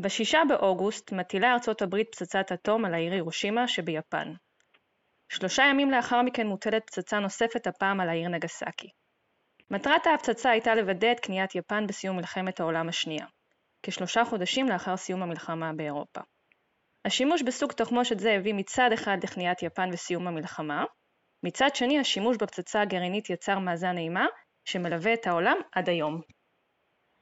ב-6 באוגוסט מטילה ארצות הברית פצצת אטום על העיר הירושימה שביפן. שלושה ימים לאחר מכן מוטלת פצצה נוספת הפעם על העיר נגסקי. מטרת ההפצצה הייתה לוודא את כניעת יפן בסיום מלחמת העולם השנייה, כשלושה חודשים לאחר סיום המלחמה באירופה. השימוש בסוג תחמושת זה הביא מצד אחד לכניעת יפן וסיום המלחמה, מצד שני השימוש בפצצה הגרעינית יצר מאזן אימה שמלווה את העולם עד היום.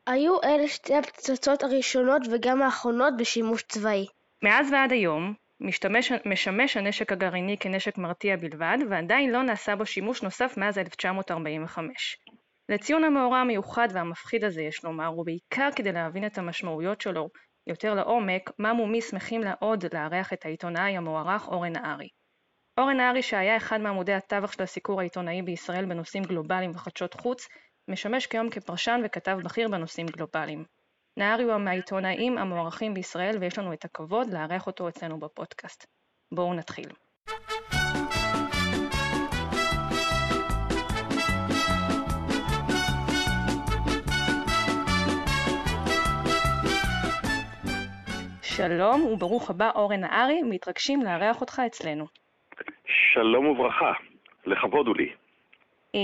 היו אלה שתי הפצצות הראשונות וגם האחרונות בשימוש צבאי. מאז ועד היום משתמש, משמש הנשק הגרעיני כנשק מרתיע בלבד, ועדיין לא נעשה בו שימוש נוסף מאז 1945. לציון המאורע המיוחד והמפחיד הזה יש לומר, ובעיקר כדי להבין את המשמעויות שלו יותר לעומק, מם ומי שמחים לעוד לארח את העיתונאי המוערך אורן נהרי. אורן נהרי שהיה אחד מעמודי התווך של הסיקור העיתונאי בישראל בנושאים גלובליים וחדשות חוץ, משמש כיום כפרשן וכתב בכיר בנושאים גלובליים. נהרי הוא מהעיתונאים המוערכים בישראל ויש לנו את הכבוד לארח אותו אצלנו בפודקאסט. בואו נתחיל. שלום וברוך הבא אורן נהרי, מתרגשים לארח אותך אצלנו. שלום וברכה, לכבוד הוא לי. אה,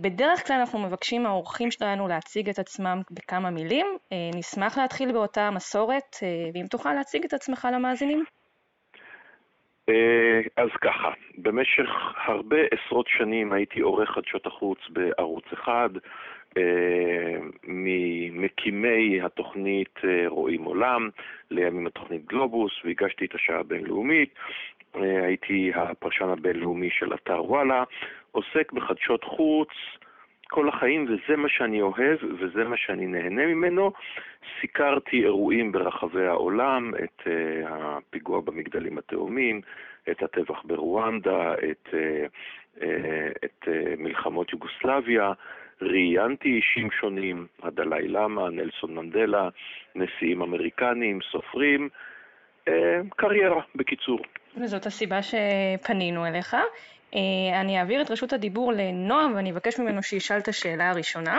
בדרך כלל אנחנו מבקשים מהאורחים שלנו להציג את עצמם בכמה מילים. אה, נשמח להתחיל באותה מסורת, אה, ואם תוכל להציג את עצמך למאזינים. אז ככה, במשך הרבה עשרות שנים הייתי עורך חדשות החוץ בערוץ אחד, ממקימי התוכנית רואים עולם, לימים התוכנית גלובוס, והגשתי את השעה הבינלאומית. הייתי הפרשן הבינלאומי של אתר וואלה, עוסק בחדשות חוץ כל החיים, וזה מה שאני אוהב וזה מה שאני נהנה ממנו. סיקרתי אירועים ברחבי העולם, את uh, הפיגוע במגדלים התאומים, את הטבח ברואנדה, את, uh, uh, את uh, מלחמות יוגוסלביה, ראיינתי אישים שונים, הדלאי למה, נלסון מנדלה, נשיאים אמריקנים, סופרים, קריירה, בקיצור. וזאת הסיבה שפנינו אליך. אה, אני אעביר את רשות הדיבור לנועם ואני אבקש ממנו שישאל את השאלה הראשונה.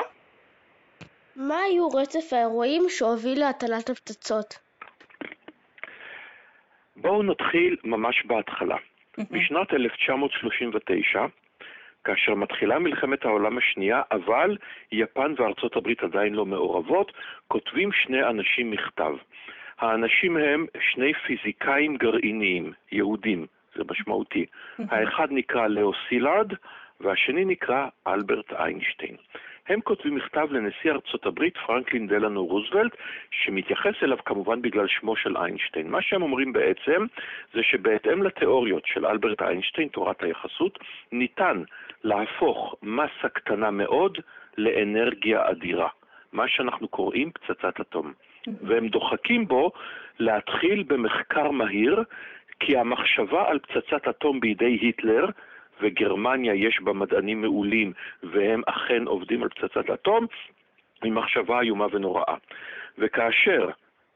מה היו רצף האירועים שהוביל להטלת הפצצות? בואו נתחיל ממש בהתחלה. בשנת 1939, כאשר מתחילה מלחמת העולם השנייה, אבל יפן וארצות הברית עדיין לא מעורבות, כותבים שני אנשים מכתב. האנשים הם שני פיזיקאים גרעיניים, יהודים, זה משמעותי. האחד נקרא לאו סילארד והשני נקרא אלברט איינשטיין. הם כותבים מכתב לנשיא ארצות הברית פרנקלין דלנו רוזוולט, שמתייחס אליו כמובן בגלל שמו של איינשטיין. מה שהם אומרים בעצם זה שבהתאם לתיאוריות של אלברט איינשטיין, תורת היחסות, ניתן להפוך מסה קטנה מאוד לאנרגיה אדירה. מה שאנחנו קוראים פצצת אטום. והם דוחקים בו להתחיל במחקר מהיר כי המחשבה על פצצת אטום בידי היטלר, וגרמניה יש בה מדענים מעולים, והם אכן עובדים על פצצת אטום, היא מחשבה איומה ונוראה. וכאשר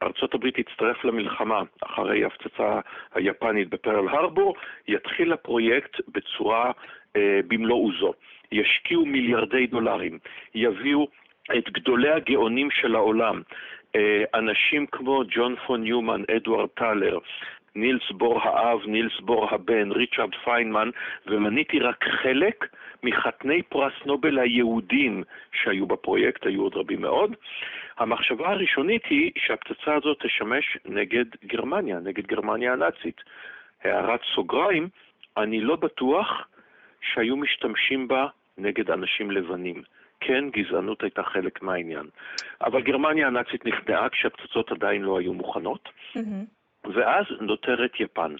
ארצות הברית תצטרף למלחמה אחרי ההפצצה היפנית בפרל הרבור, יתחיל הפרויקט בצורה אה, במלוא עוזו. ישקיעו מיליארדי דולרים, יביאו את גדולי הגאונים של העולם, אה, אנשים כמו ג'ון פון ניומן, אדוארד טלר, נילס בור האב, נילס בור הבן, ריצ'רד פיינמן, ומניתי רק חלק מחתני פרס נובל היהודים שהיו בפרויקט, היו עוד רבים מאוד. המחשבה הראשונית היא שהפצצה הזאת תשמש נגד גרמניה, נגד גרמניה הנאצית. הערת סוגריים, אני לא בטוח שהיו משתמשים בה נגד אנשים לבנים. כן, גזענות הייתה חלק מהעניין. אבל גרמניה הנאצית נכנעה כשהפצצות עדיין לא היו מוכנות. Mm-hmm. ואז נותרת יפן.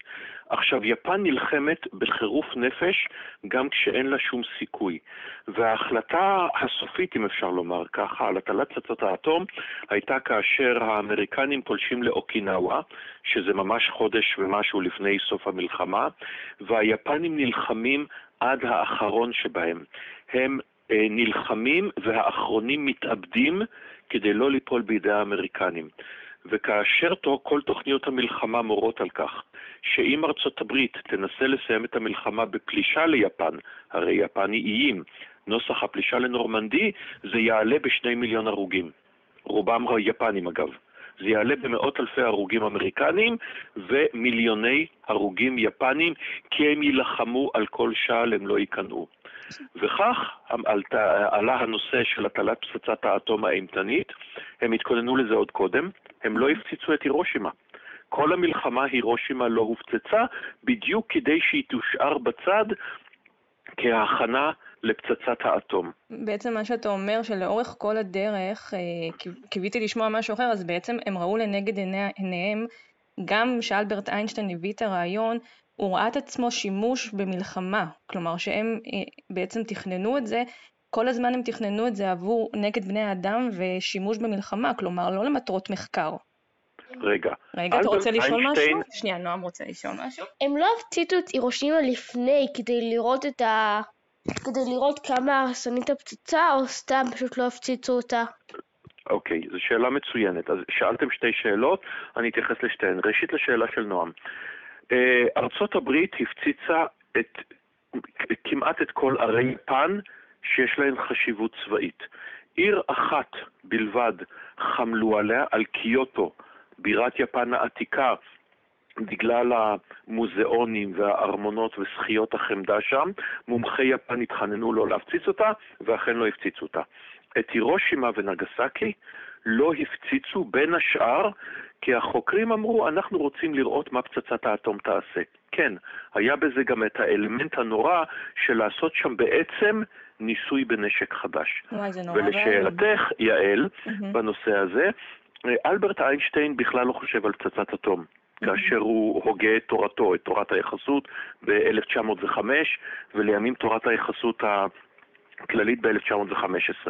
עכשיו, יפן נלחמת בחירוף נפש גם כשאין לה שום סיכוי. וההחלטה הסופית, אם אפשר לומר ככה, על הטלת פצצות האטום, הייתה כאשר האמריקנים פולשים לאוקינאווה, שזה ממש חודש ומשהו לפני סוף המלחמה, והיפנים נלחמים עד האחרון שבהם. הם אה, נלחמים והאחרונים מתאבדים כדי לא ליפול בידי האמריקנים. וכאשר כל תוכניות המלחמה מורות על כך שאם ארצות הברית תנסה לסיים את המלחמה בפלישה ליפן, הרי יפן היא איים, נוסח הפלישה לנורמנדי, זה יעלה בשני מיליון הרוגים. רובם יפנים אגב. זה יעלה במאות אלפי הרוגים אמריקנים ומיליוני הרוגים יפנים, כי הם יילחמו על כל שעל, הם לא ייכנעו. וכך עלה הנושא של הטלת פצצת האטום האימתנית, הם התכוננו לזה עוד קודם, הם לא הפציצו את הירושימה. כל המלחמה הירושימה לא הופצצה, בדיוק כדי שהיא תושאר בצד כהכנה לפצצת האטום. בעצם מה שאתה אומר שלאורך כל הדרך, אה, קיוויתי לשמוע משהו אחר, אז בעצם הם ראו לנגד עיניהם, גם שאלברט איינשטיין הביא את הרעיון, הוא ראה את עצמו שימוש במלחמה, כלומר שהם אה, בעצם תכננו את זה, כל הזמן הם תכננו את זה עבור נגד בני האדם ושימוש במלחמה, כלומר לא למטרות מחקר. רגע. רגע, אתה רוצה לשאול משהו? שנייה, נועם רוצה לשאול משהו. הם לא הפציצו את הירושימה לפני כדי לראות את ה... כדי לראות כמה הרסנית הפצצה, או סתם פשוט לא הפציצו אותה? אוקיי, זו שאלה מצוינת. אז שאלתם שתי שאלות, אני אתייחס לשתיהן. ראשית לשאלה של נועם. אה, ארצות הברית הפציצה את, כמעט את כל ערי יפן שיש להן חשיבות צבאית. עיר אחת בלבד חמלו עליה, על קיוטו, בירת יפן העתיקה, בגלל המוזיאונים והארמונות וזכיות החמדה שם, מומחי יפן התחננו לא להפציץ אותה, ואכן לא הפציצו אותה. את הירושימה ונגסקי לא הפציצו בין השאר כי החוקרים אמרו, אנחנו רוצים לראות מה פצצת האטום תעשה. כן, היה בזה גם את האלמנט הנורא של לעשות שם בעצם ניסוי בנשק חדש. וואי, זה נורא ולשאלתך, יעל, mm-hmm. בנושא הזה, אלברט איינשטיין בכלל לא חושב על פצצת אטום. כאשר הוא הוגה את תורתו, את תורת היחסות ב-1905, ולימים תורת היחסות הכללית ב-1915.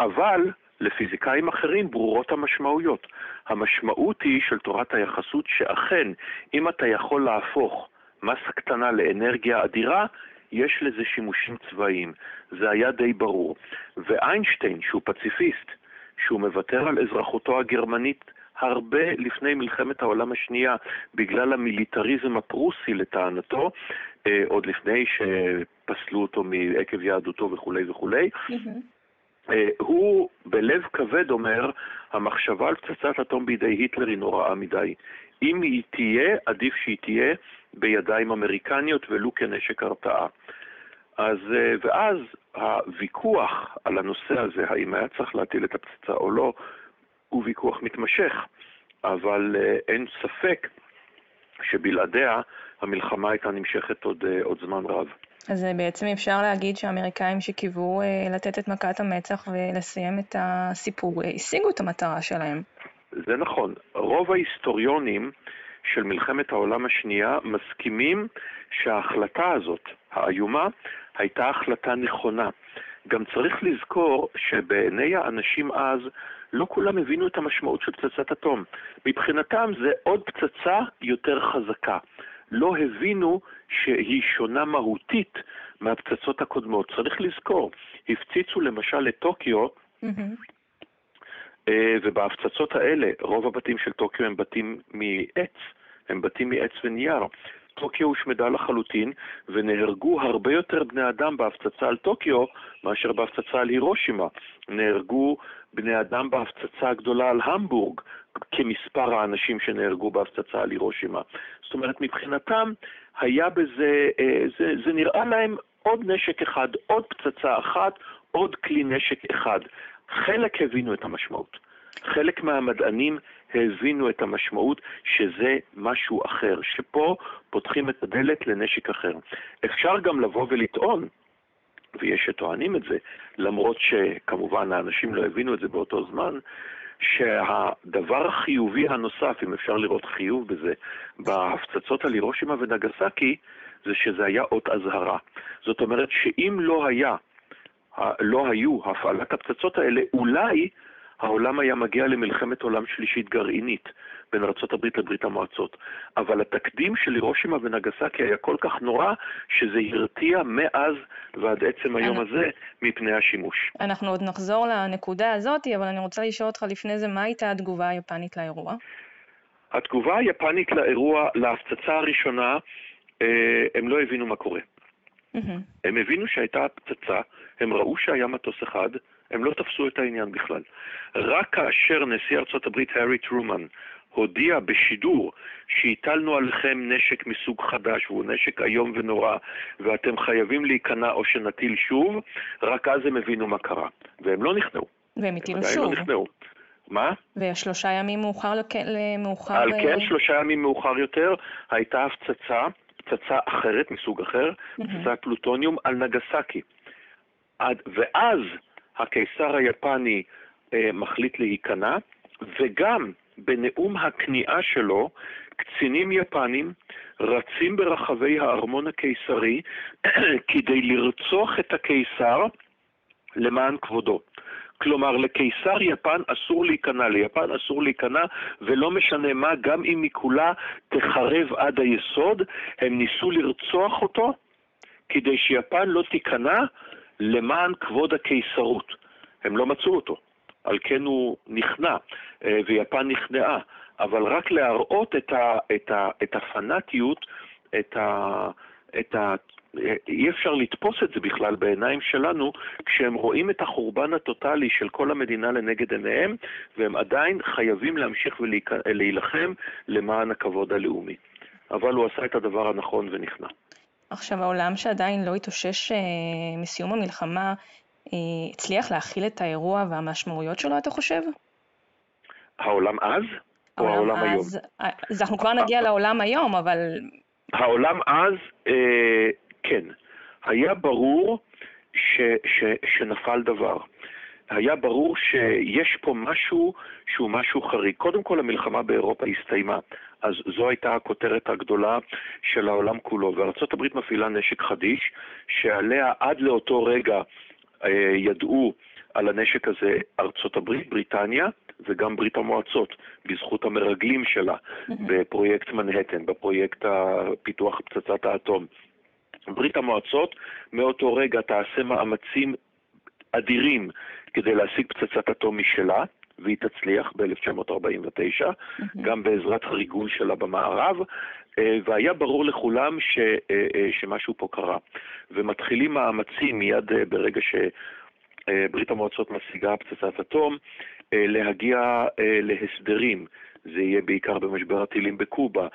אבל לפיזיקאים אחרים ברורות המשמעויות. המשמעות היא של תורת היחסות שאכן, אם אתה יכול להפוך מסה קטנה לאנרגיה אדירה, יש לזה שימושים צבאיים. זה היה די ברור. ואיינשטיין, שהוא פציפיסט, שהוא מוותר על אזרחותו הגרמנית הרבה לפני מלחמת העולם השנייה, בגלל המיליטריזם הפרוסי לטענתו, אה, עוד לפני שפסלו אותו מעקב יהדותו וכולי וכולי. אה, הוא בלב כבד אומר, המחשבה על פצצת אטום בידי היטלר היא נוראה מדי. אם היא תהיה, עדיף שהיא תהיה בידיים אמריקניות ולו כנשק הרתעה. אז, אה, ואז הוויכוח על הנושא הזה, האם היה צריך להטיל את הפצצה או לא, הוא ויכוח מתמשך, אבל אה, אין ספק שבלעדיה המלחמה הייתה נמשכת עוד, עוד זמן רב. אז בעצם אפשר להגיד שהאמריקאים שקיוו אה, לתת את מכת המצח ולסיים את הסיפור, אה, השיגו את המטרה שלהם. זה נכון. רוב ההיסטוריונים של מלחמת העולם השנייה מסכימים שההחלטה הזאת, האיומה, הייתה החלטה נכונה. גם צריך לזכור שבעיני האנשים אז לא כולם הבינו את המשמעות של פצצת אטום. מבחינתם זה עוד פצצה יותר חזקה. לא הבינו שהיא שונה מהותית מהפצצות הקודמות. צריך לזכור, הפציצו למשל את טוקיו, אה, ובהפצצות האלה, רוב הבתים של טוקיו הם בתים מעץ, הם בתים מעץ ונייר. טוקיו הושמדה לחלוטין, ונהרגו הרבה יותר בני אדם בהפצצה על טוקיו מאשר בהפצצה על הירושימה. נהרגו בני אדם בהפצצה הגדולה על המבורג, כמספר האנשים שנהרגו בהפצצה על הירושימה. זאת אומרת, מבחינתם היה בזה, אה, זה, זה נראה להם עוד נשק אחד, עוד פצצה אחת, עוד כלי נשק אחד. חלק הבינו את המשמעות. חלק מהמדענים הבינו את המשמעות שזה משהו אחר, שפה פותחים את הדלת לנשק אחר. אפשר גם לבוא ולטעון, ויש שטוענים את זה, למרות שכמובן האנשים לא הבינו את זה באותו זמן, שהדבר החיובי הנוסף, אם אפשר לראות חיוב בזה, בהפצצות על הירושימה ונגסקי, זה שזה היה אות אזהרה. זאת אומרת שאם לא היה, לא היו הפעלת הפצצות האלה, אולי העולם היה מגיע למלחמת עולם שלישית גרעינית בין ארה"ב לברית המועצות. אבל התקדים של הירושימה ונגסקי היה כל כך נורא, שזה הרתיע מאז ועד עצם היום אני... הזה מפני השימוש. אנחנו עוד נחזור לנקודה הזאת, אבל אני רוצה לשאול אותך לפני זה, מה הייתה התגובה היפנית לאירוע? התגובה היפנית לאירוע, להפצצה הראשונה, אה, הם לא הבינו מה קורה. Mm-hmm. הם הבינו שהייתה פצצה, הם ראו שהיה מטוס אחד, הם לא תפסו את העניין בכלל. רק כאשר נשיא ארצות הברית הארי טרומן הודיע בשידור שהטלנו עליכם נשק מסוג חדש, והוא נשק איום ונורא, ואתם חייבים להיכנע או שנטיל שוב, רק אז הם הבינו מה קרה. והם לא נכנעו. והם הטילו לא שוב. לא נכנעו. מה? ושלושה ימים מאוחר, מאוחר... על כן, אה, שלושה ימים מאוחר יותר, הייתה הפצצה, פצצה אחרת, מסוג אחר, mm-hmm. פצצת פלוטוניום על נגסקי. ואז הקיסר היפני אה, מחליט להיכנע, וגם בנאום הכניעה שלו, קצינים יפנים רצים ברחבי הארמון הקיסרי כדי לרצוח את הקיסר למען כבודו. כלומר, לקיסר יפן אסור להיכנע, ליפן אסור להיכנע, ולא משנה מה, גם אם היא כולה תחרב עד היסוד, הם ניסו לרצוח אותו כדי שיפן לא תיכנע למען כבוד הקיסרות. הם לא מצאו אותו. על כן הוא נכנע, אה, ויפן נכנעה, אבל רק להראות את, ה, את, ה, את הפנאטיות, את, ה, את ה... אי אפשר לתפוס את זה בכלל בעיניים שלנו כשהם רואים את החורבן הטוטלי של כל המדינה לנגד עיניהם והם עדיין חייבים להמשיך ולהילחם למען הכבוד הלאומי. אבל הוא עשה את הדבר הנכון ונכנע. עכשיו העולם שעדיין לא התאושש אה, מסיום המלחמה, אה, הצליח להכיל את האירוע והמשמעויות שלו, אתה חושב? העולם אז? או העולם אז, היום? אה, אז אנחנו כבר נגיע לעולם היום, אבל... העולם אז, אה, כן. היה ברור ש, ש, שנפל דבר. היה ברור שיש פה משהו שהוא משהו חריג. קודם כל, המלחמה באירופה הסתיימה, אז זו הייתה הכותרת הגדולה של העולם כולו, וארה"ב מפעילה נשק חדיש, שעליה עד לאותו רגע אה, ידעו על הנשק הזה ארצות הברית, בריטניה וגם ברית המועצות, בזכות המרגלים שלה בפרויקט מנהטן, בפרויקט פיתוח פצצת האטום. ברית המועצות מאותו רגע תעשה מאמצים אדירים כדי להשיג פצצת אטום משלה, והיא תצליח ב-1949, גם בעזרת הריגול שלה במערב, אה, והיה ברור לכולם ש, אה, אה, שמשהו פה קרה. ומתחילים מאמצים מיד ברגע שברית המועצות משיגה פצצת אטום, להגיע להסדרים. זה יהיה בעיקר במשבר הטילים בקובה,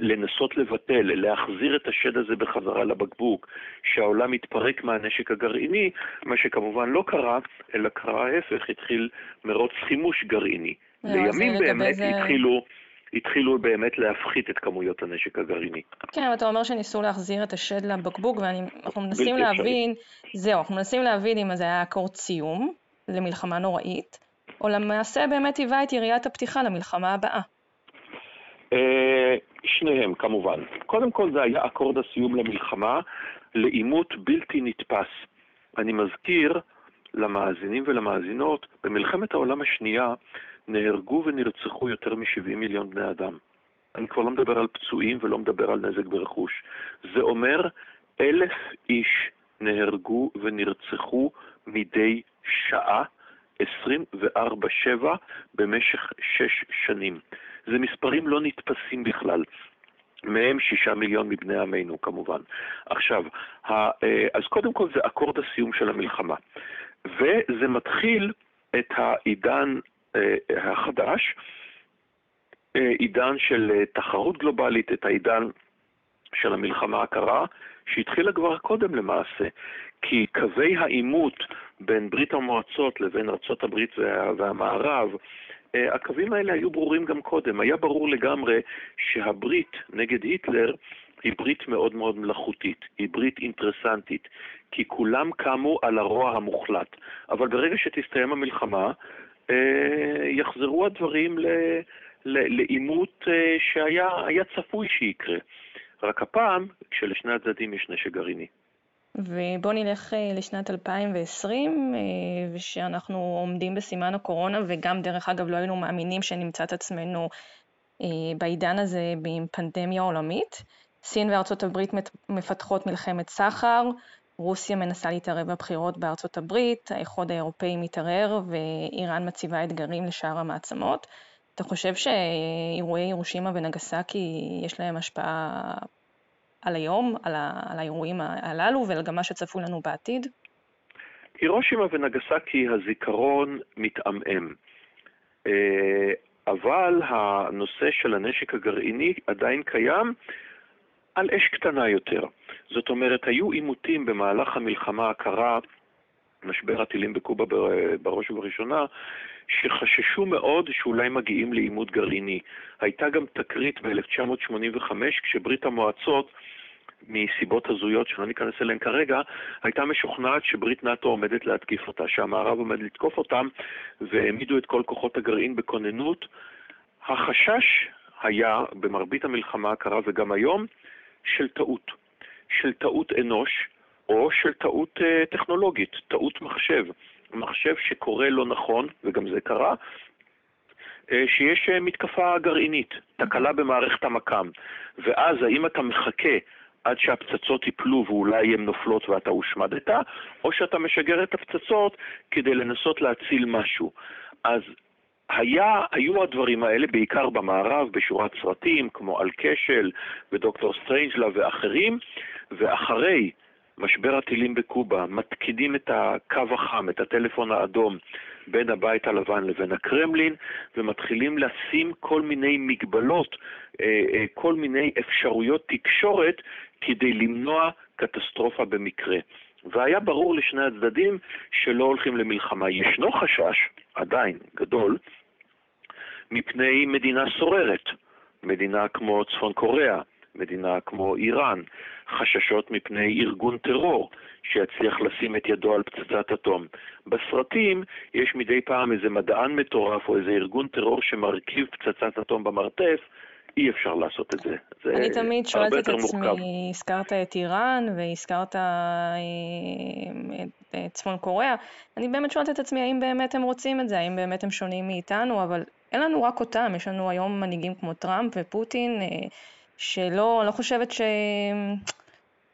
לנסות לבטל, להחזיר את השד הזה בחזרה לבקבוק, שהעולם יתפרק מהנשק הגרעיני, מה שכמובן לא קרה, אלא קרה ההפך, התחיל מרוץ חימוש גרעיני. לימים באמת זה... התחילו... התחילו באמת להפחית את כמויות הנשק הגרעיני. כן, אבל אתה אומר שניסו להחזיר את השד לבקבוק, ואנחנו מנסים להבין, זהו, אנחנו מנסים להבין אם זה היה אקורד סיום למלחמה נוראית, או למעשה באמת היווה את יריית הפתיחה למלחמה הבאה. אה, שניהם, כמובן. קודם כל זה היה אקורד הסיום למלחמה, לעימות בלתי נתפס. אני מזכיר למאזינים ולמאזינות, במלחמת העולם השנייה נהרגו ונרצחו יותר מ-70 מיליון בני אדם. אני כבר לא מדבר על פצועים ולא מדבר על נזק ברכוש. זה אומר אלף איש נהרגו ונרצחו מדי שעה, 24-7, במשך שש שנים. זה מספרים לא נתפסים בכלל. מהם שישה מיליון מבני עמנו כמובן. עכשיו, אה, אז קודם כל זה אקורד הסיום של המלחמה. וזה מתחיל את העידן אה, החדש, אה, עידן של תחרות גלובלית, את העידן של המלחמה הקרה, שהתחילה כבר קודם למעשה, כי קווי העימות בין ברית המועצות לבין ארצות הברית וה, והמערב, הקווים האלה היו ברורים גם קודם. היה ברור לגמרי שהברית נגד היטלר היא ברית מאוד מאוד מלאכותית, היא ברית אינטרסנטית, כי כולם קמו על הרוע המוחלט. אבל ברגע שתסתיים המלחמה, אה, יחזרו הדברים לעימות אה, שהיה צפוי שיקרה. רק הפעם, כשלשני הצדדים יש נשק גרעיני. ובואו נלך אה, לשנת 2020, ושאנחנו עומדים בסימן הקורונה, וגם דרך אגב לא היינו מאמינים שנמצא את עצמנו בעידן הזה עם פנדמיה עולמית. סין וארצות הברית מפתחות מלחמת סחר, רוסיה מנסה להתערב בבחירות בארצות הברית, האיחוד האירופאי מתערער ואיראן מציבה אתגרים לשאר המעצמות. אתה חושב שאירועי הירושימה ונגסקי יש להם השפעה על היום, על, ה- על האירועים הללו וגם מה שצפוי לנו בעתיד? הירושימה ונגסקי הזיכרון מתעמעם, אה, אבל הנושא של הנשק הגרעיני עדיין קיים על אש קטנה יותר. זאת אומרת, היו עימותים במהלך המלחמה הקרה, משבר הטילים בקובה בראש ובראשונה, שחששו מאוד שאולי מגיעים לעימות גרעיני. הייתה גם תקרית ב-1985 כשברית המועצות מסיבות הזויות שלא ניכנס אליהן כרגע, הייתה משוכנעת שברית נאט"ו עומדת להתקיף אותה, שהמערב עומד לתקוף אותם, והעמידו את כל כוחות הגרעין בכוננות. החשש היה, במרבית המלחמה הקרה וגם היום, של טעות. של טעות אנוש, או של טעות uh, טכנולוגית, טעות מחשב. מחשב שקורה לא נכון, וגם זה קרה, uh, שיש uh, מתקפה גרעינית, תקלה במערכת המקם. ואז האם אתה מחכה עד שהפצצות ייפלו ואולי הן נופלות ואתה הושמדת, או שאתה משגר את הפצצות כדי לנסות להציל משהו. אז היה, היו הדברים האלה, בעיקר במערב, בשורת סרטים, כמו על כשל ודוקטור סטרנג'לה ואחרים, ואחרי משבר הטילים בקובה, מתקידים את הקו החם, את הטלפון האדום, בין הבית הלבן לבין הקרמלין, ומתחילים לשים כל מיני מגבלות, אה, אה, כל מיני אפשרויות תקשורת כדי למנוע קטסטרופה במקרה. והיה ברור לשני הצדדים שלא הולכים למלחמה. ישנו חשש, עדיין גדול, מפני מדינה סוררת, מדינה כמו צפון קוריאה, מדינה כמו איראן, חששות מפני ארגון טרור שיצליח לשים את ידו על פצצת אטום. בסרטים יש מדי פעם איזה מדען מטורף או איזה ארגון טרור שמרכיב פצצת אטום במרתף, אי אפשר לעשות את זה. זה אני תמיד שואלת את עצמי, הזכרת את איראן והזכרת אה, את צפון קוריאה, אני באמת שואלת את עצמי האם באמת הם רוצים את זה, האם באמת הם שונים מאיתנו, אבל אין לנו רק אותם, יש לנו היום מנהיגים כמו טראמפ ופוטין, אה, שלא, לא חושבת ש...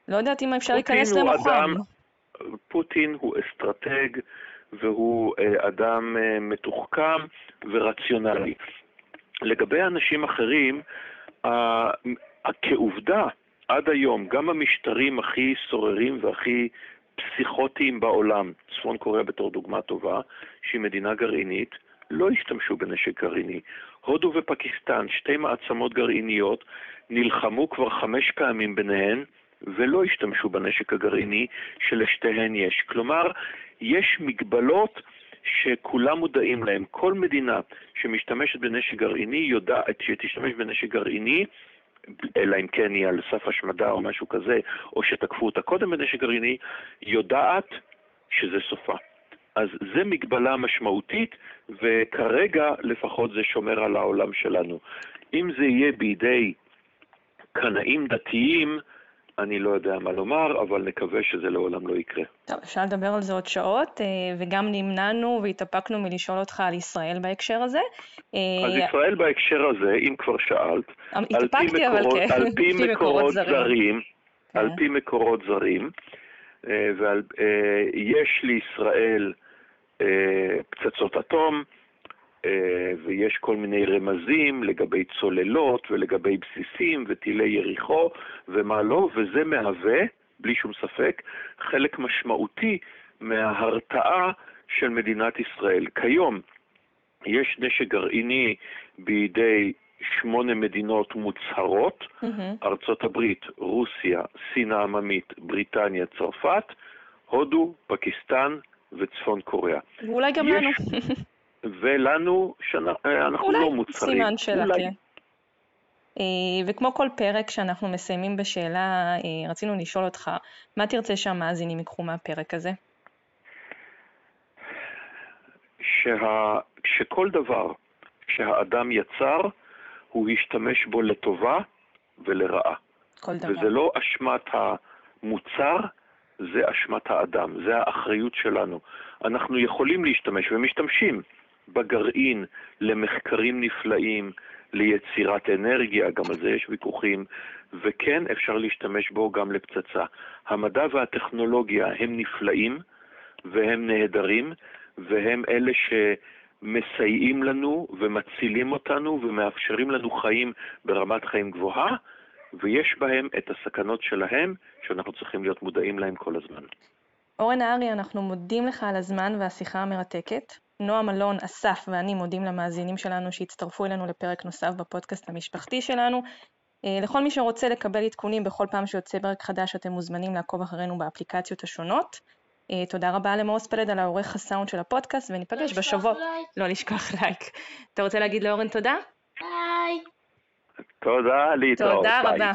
לא יודעת אם אפשר להיכנס למוחם. פוטין הוא אסטרטג והוא אה, אדם מתוחכם ורציונלי. לגבי אנשים אחרים, כעובדה, עד היום, גם המשטרים הכי סוררים והכי פסיכוטיים בעולם, צפון קוריאה בתור דוגמה טובה, שהיא מדינה גרעינית, לא השתמשו בנשק גרעיני. הודו ופקיסטן, שתי מעצמות גרעיניות, נלחמו כבר חמש פעמים ביניהן ולא השתמשו בנשק הגרעיני שלשתיהן יש. כלומר, יש מגבלות שכולם מודעים להם. כל מדינה שמשתמשת בנשק גרעיני יודעת שתשתמש בנשק גרעיני, אלא אם כן היא על סף השמדה או משהו כזה, או שתקפו אותה קודם בנשק גרעיני, יודעת שזה סופה. אז זה מגבלה משמעותית, וכרגע לפחות זה שומר על העולם שלנו. אם זה יהיה בידי קנאים דתיים, אני לא יודע מה לומר, אבל נקווה שזה לעולם לא יקרה. טוב, אפשר לדבר על זה עוד שעות, אה, וגם נמנענו והתאפקנו מלשאול אותך על ישראל בהקשר הזה. אה, אז ישראל בהקשר הזה, אם כבר שאלת, התאפקתי אבל כן, על פי מקורות זרים, כן. על פי מקורות זרים, אה, ויש לישראל פצצות אטום, אה, ויש כל מיני רמזים לגבי צוללות ולגבי בסיסים וטילי יריחו ומה לא, וזה מהווה, בלי שום ספק, חלק משמעותי מההרתעה של מדינת ישראל. כיום יש נשק גרעיני בידי שמונה מדינות מוצהרות, mm-hmm. ארצות הברית, רוסיה, סין העממית, בריטניה, צרפת, הודו, פקיסטן וצפון קוריאה. ואולי גם יש... לנו. ולנו שאנחנו לא מוצהרים. סימן שאלה, כן. וכמו כל פרק שאנחנו מסיימים בשאלה, אה, רצינו לשאול אותך, מה תרצה שהמאזינים ייקחו מהפרק הזה? שה... שכל דבר שהאדם יצר, הוא השתמש בו לטובה ולרעה. כל דבר. וזה לא אשמת המוצר, זה אשמת האדם, זה האחריות שלנו. אנחנו יכולים להשתמש ומשתמשים בגרעין למחקרים נפלאים, ליצירת אנרגיה, גם על זה יש ויכוחים, וכן אפשר להשתמש בו גם לפצצה. המדע והטכנולוגיה הם נפלאים והם נהדרים, והם אלה שמסייעים לנו ומצילים אותנו ומאפשרים לנו חיים ברמת חיים גבוהה, ויש בהם את הסכנות שלהם, שאנחנו צריכים להיות מודעים להם כל הזמן. אורן נהרי, אנחנו מודים לך על הזמן והשיחה המרתקת. נועם אלון, אסף ואני מודים למאזינים שלנו שהצטרפו אלינו לפרק נוסף בפודקאסט המשפחתי שלנו. אה, לכל מי שרוצה לקבל עדכונים בכל פעם שיוצא פרק חדש, אתם מוזמנים לעקוב אחרינו באפליקציות השונות. אה, תודה רבה למעוז פלד על העורך הסאונד של הפודקאסט, וניפגש לא בשבוע... לייק. לא לשכוח לייק. אתה רוצה להגיד לאורן תודה? ביי. תודה, להתראות. תודה ביי. רבה.